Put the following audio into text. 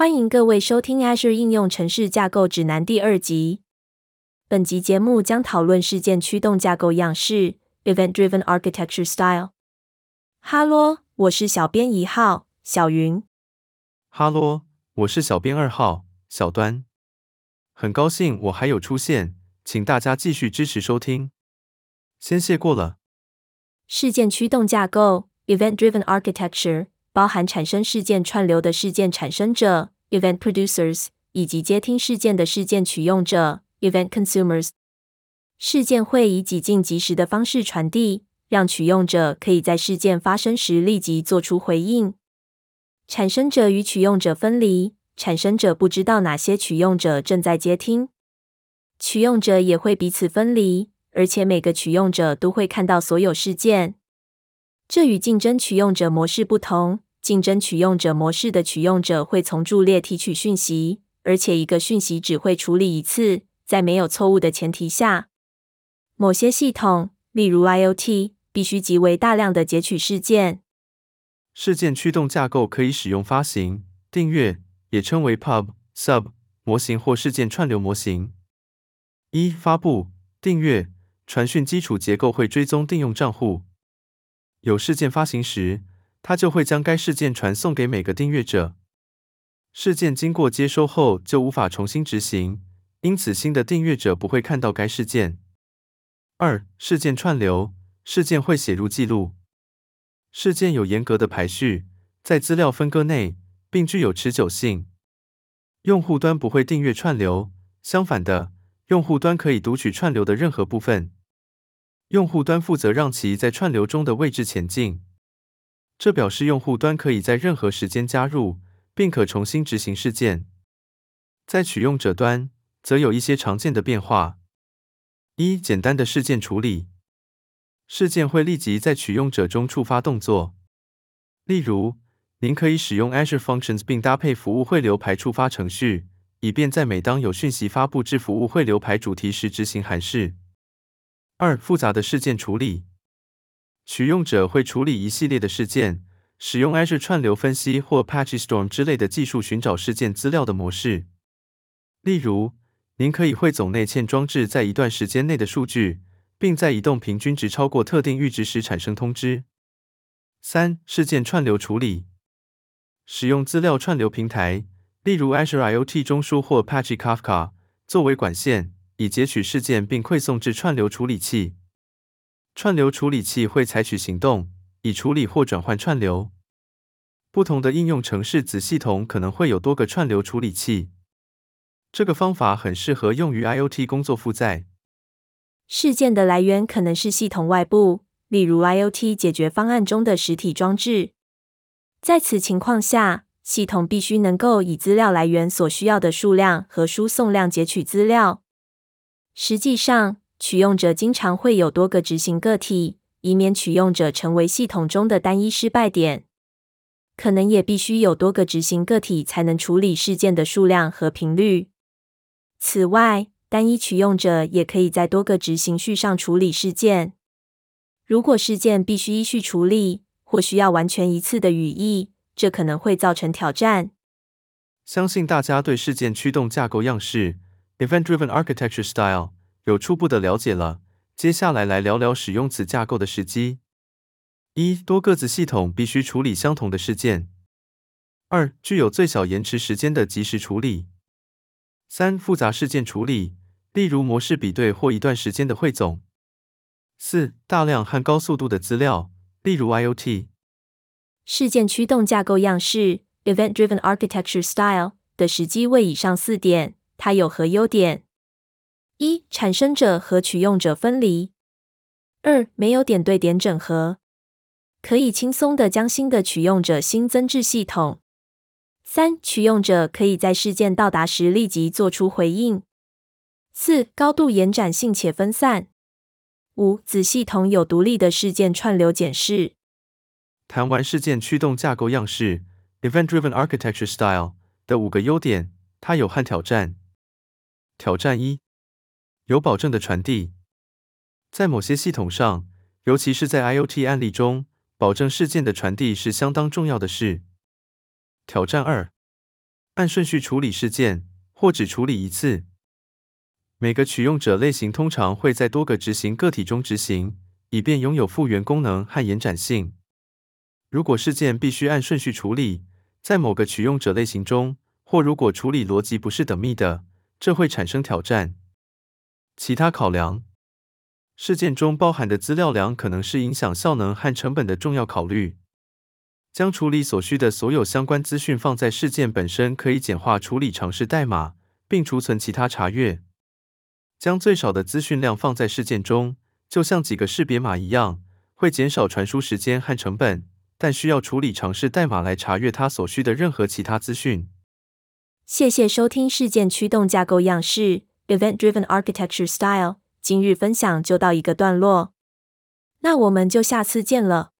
欢迎各位收听 Azure 应用城市架构指南第二集。本集节目将讨论事件驱动架构样式 （Event-Driven Architecture Style）。哈喽，我是小编一号小云。哈喽，我是小编二号小端。很高兴我还有出现，请大家继续支持收听。先谢过了。事件驱动架构 （Event-Driven Architecture）。包含产生事件串流的事件产生者 （Event Producers） 以及接听事件的事件取用者 （Event Consumers）。事件会以几近及时的方式传递，让取用者可以在事件发生时立即做出回应。产生者与取用者分离，产生者不知道哪些取用者正在接听，取用者也会彼此分离，而且每个取用者都会看到所有事件。这与竞争取用者模式不同。竞争取用者模式的取用者会从伫列提取讯息，而且一个讯息只会处理一次，在没有错误的前提下。某些系统，例如 IoT，必须极为大量的截取事件。事件驱动架构可以使用发行、订阅，也称为 Pub、Sub 模型或事件串流模型。一、发布、订阅、传讯基础结构会追踪定用账户。有事件发行时，它就会将该事件传送给每个订阅者。事件经过接收后就无法重新执行，因此新的订阅者不会看到该事件。二、事件串流，事件会写入记录。事件有严格的排序，在资料分割内，并具有持久性。用户端不会订阅串流，相反的，用户端可以读取串流的任何部分。用户端负责让其在串流中的位置前进，这表示用户端可以在任何时间加入，并可重新执行事件。在取用者端，则有一些常见的变化：一、简单的事件处理，事件会立即在取用者中触发动作。例如，您可以使用 Azure Functions 并搭配服务汇流排触发程序，以便在每当有讯息发布至服务汇流排主题时执行函式。二、复杂的事件处理，取用者会处理一系列的事件，使用 Azure 串流分析或 Apache Storm 之类的技术寻找事件资料的模式。例如，您可以汇总内嵌装置在一段时间内的数据，并在移动平均值超过特定阈值时产生通知。三、事件串流处理，使用资料串流平台，例如 Azure IoT 中枢或 Apache Kafka 作为管线。以截取事件并馈送至串流处理器。串流处理器会采取行动，以处理或转换串流。不同的应用程式子系统可能会有多个串流处理器。这个方法很适合用于 IoT 工作负载。事件的来源可能是系统外部，例如 IoT 解决方案中的实体装置。在此情况下，系统必须能够以资料来源所需要的数量和输送量截取资料。实际上，取用者经常会有多个执行个体，以免取用者成为系统中的单一失败点。可能也必须有多个执行个体才能处理事件的数量和频率。此外，单一取用者也可以在多个执行序上处理事件。如果事件必须依序处理，或需要完全一次的语义，这可能会造成挑战。相信大家对事件驱动架构样式。Event-Driven Architecture Style 有初步的了解了。接下来来聊聊使用此架构的时机：一、多个子系统必须处理相同的事件；二、具有最小延迟时间的及时处理；三、复杂事件处理，例如模式比对或一段时间的汇总；四、大量和高速度的资料，例如 IoT。事件驱动架构样式 Event-Driven Architecture Style 的时机为以上四点。它有何优点？一、产生者和取用者分离；二、没有点对点整合，可以轻松地将新的取用者新增至系统；三、取用者可以在事件到达时立即做出回应；四、高度延展性且分散；五、子系统有独立的事件串流检视。谈完事件驱动架构样式 （Event-Driven Architecture Style） 的五个优点，它有和挑战。挑战一：有保证的传递。在某些系统上，尤其是在 IoT 案例中，保证事件的传递是相当重要的事。挑战二：按顺序处理事件，或只处理一次。每个取用者类型通常会在多个执行个体中执行，以便拥有复原功能和延展性。如果事件必须按顺序处理，在某个取用者类型中，或如果处理逻辑不是等密的，这会产生挑战。其他考量：事件中包含的资料量可能是影响效能和成本的重要考虑。将处理所需的所有相关资讯放在事件本身，可以简化处理尝试代码，并储存其他查阅。将最少的资讯量放在事件中，就像几个识别码一样，会减少传输时间和成本，但需要处理尝试代码来查阅它所需的任何其他资讯。谢谢收听事件驱动架构样式 （Event-Driven Architecture Style）。今日分享就到一个段落，那我们就下次见了。